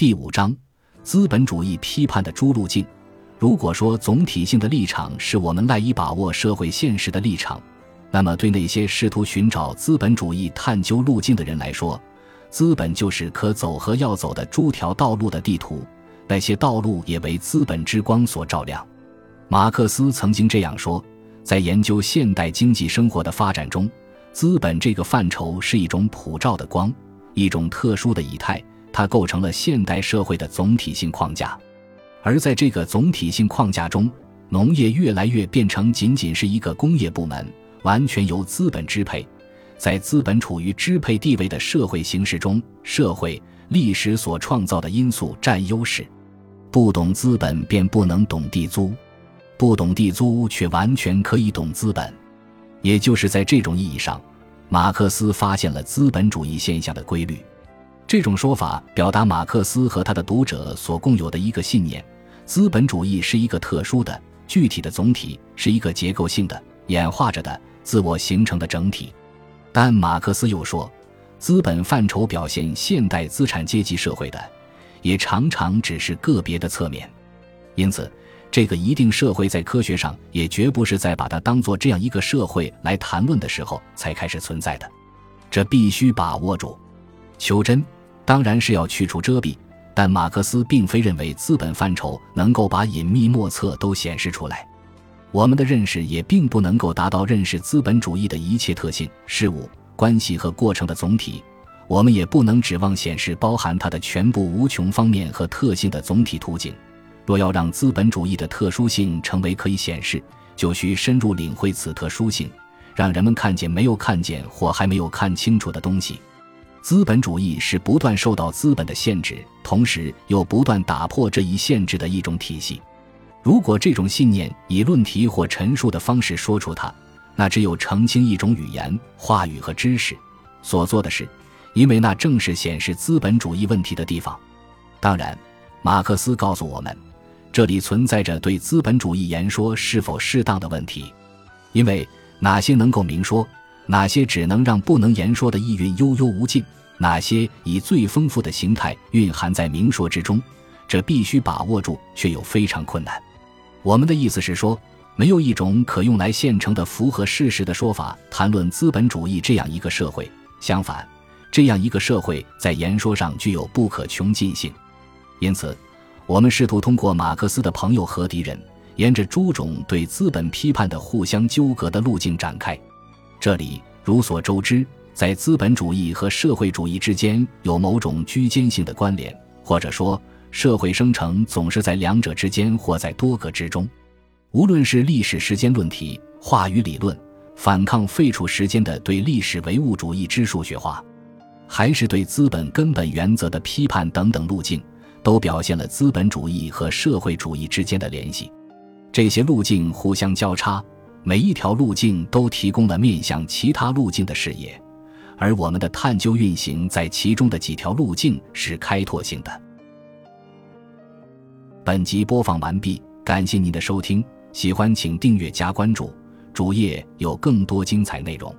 第五章：资本主义批判的诸路径。如果说总体性的立场是我们赖以把握社会现实的立场，那么对那些试图寻找资本主义探究路径的人来说，资本就是可走和要走的诸条道路的地图。那些道路也为资本之光所照亮。马克思曾经这样说：在研究现代经济生活的发展中，资本这个范畴是一种普照的光，一种特殊的仪态。它构成了现代社会的总体性框架，而在这个总体性框架中，农业越来越变成仅仅是一个工业部门，完全由资本支配。在资本处于支配地位的社会形式中，社会历史所创造的因素占优势。不懂资本便不能懂地租，不懂地租却完全可以懂资本。也就是在这种意义上，马克思发现了资本主义现象的规律。这种说法表达马克思和他的读者所共有的一个信念：资本主义是一个特殊的、具体的总体，是一个结构性的、演化着的、自我形成的整体。但马克思又说，资本范畴表现现代资产阶级社会的，也常常只是个别的侧面。因此，这个一定社会在科学上也绝不是在把它当做这样一个社会来谈论的时候才开始存在的。这必须把握住。求真。当然是要去除遮蔽，但马克思并非认为资本范畴能够把隐秘莫测都显示出来。我们的认识也并不能够达到认识资本主义的一切特性、事物、关系和过程的总体。我们也不能指望显示包含它的全部无穷方面和特性的总体图景。若要让资本主义的特殊性成为可以显示，就需深入领会此特殊性，让人们看见没有看见或还没有看清楚的东西。资本主义是不断受到资本的限制，同时又不断打破这一限制的一种体系。如果这种信念以论题或陈述的方式说出它，那只有澄清一种语言、话语和知识所做的事，因为那正是显示资本主义问题的地方。当然，马克思告诉我们，这里存在着对资本主义言说是否适当的问题，因为哪些能够明说。哪些只能让不能言说的意蕴悠悠无尽？哪些以最丰富的形态蕴含在明说之中？这必须把握住，却又非常困难。我们的意思是说，没有一种可用来现成的符合事实的说法谈论资本主义这样一个社会。相反，这样一个社会在言说上具有不可穷尽性。因此，我们试图通过马克思的朋友和敌人，沿着诸种对资本批判的互相纠葛的路径展开。这里如所周知，在资本主义和社会主义之间有某种居间性的关联，或者说，社会生成总是在两者之间或在多个之中。无论是历史时间论题、话语理论、反抗废除时间的对历史唯物主义之数学化，还是对资本根本原则的批判等等路径，都表现了资本主义和社会主义之间的联系。这些路径互相交叉。每一条路径都提供了面向其他路径的视野，而我们的探究运行在其中的几条路径是开拓性的。本集播放完毕，感谢您的收听，喜欢请订阅加关注，主页有更多精彩内容。